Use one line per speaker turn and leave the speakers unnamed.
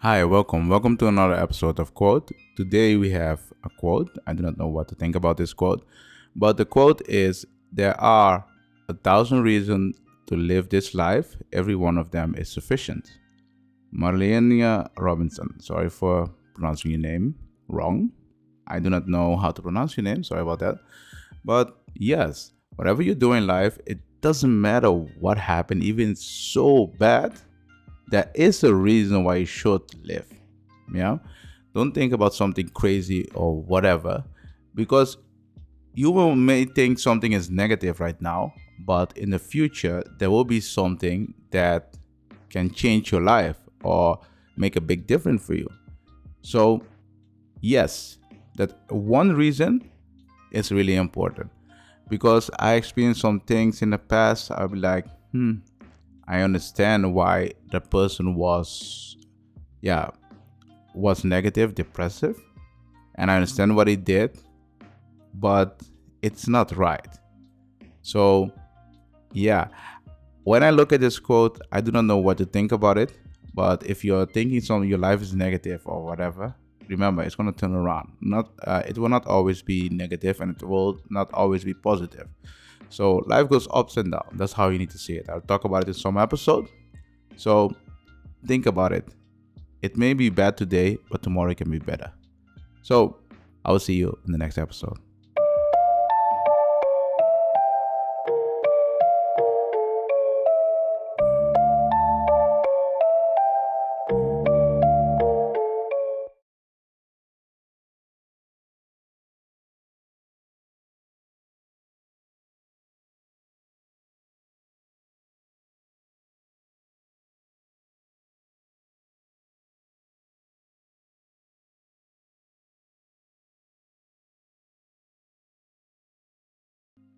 Hi, welcome. Welcome to another episode of Quote. Today we have a quote. I do not know what to think about this quote, but the quote is There are a thousand reasons to live this life, every one of them is sufficient. Marlenia Robinson. Sorry for pronouncing your name wrong. I do not know how to pronounce your name. Sorry about that. But yes, whatever you do in life, it doesn't matter what happened, even so bad there is a reason why you should live. Yeah. Don't think about something crazy or whatever because you will may think something is negative right now, but in the future there will be something that can change your life or make a big difference for you. So, yes, that one reason is really important because I experienced some things in the past. I'll be like, hmm, I understand why the person was, yeah, was negative, depressive, and I understand what he did, but it's not right. So, yeah, when I look at this quote, I do not know what to think about it. But if you're thinking some your life is negative or whatever, remember it's going to turn around. Not, uh, it will not always be negative, and it will not always be positive. So life goes ups and downs. That's how you need to see it. I'll talk about it in some episode. So think about it. It may be bad today, but tomorrow can be better. So I will see you in the next episode.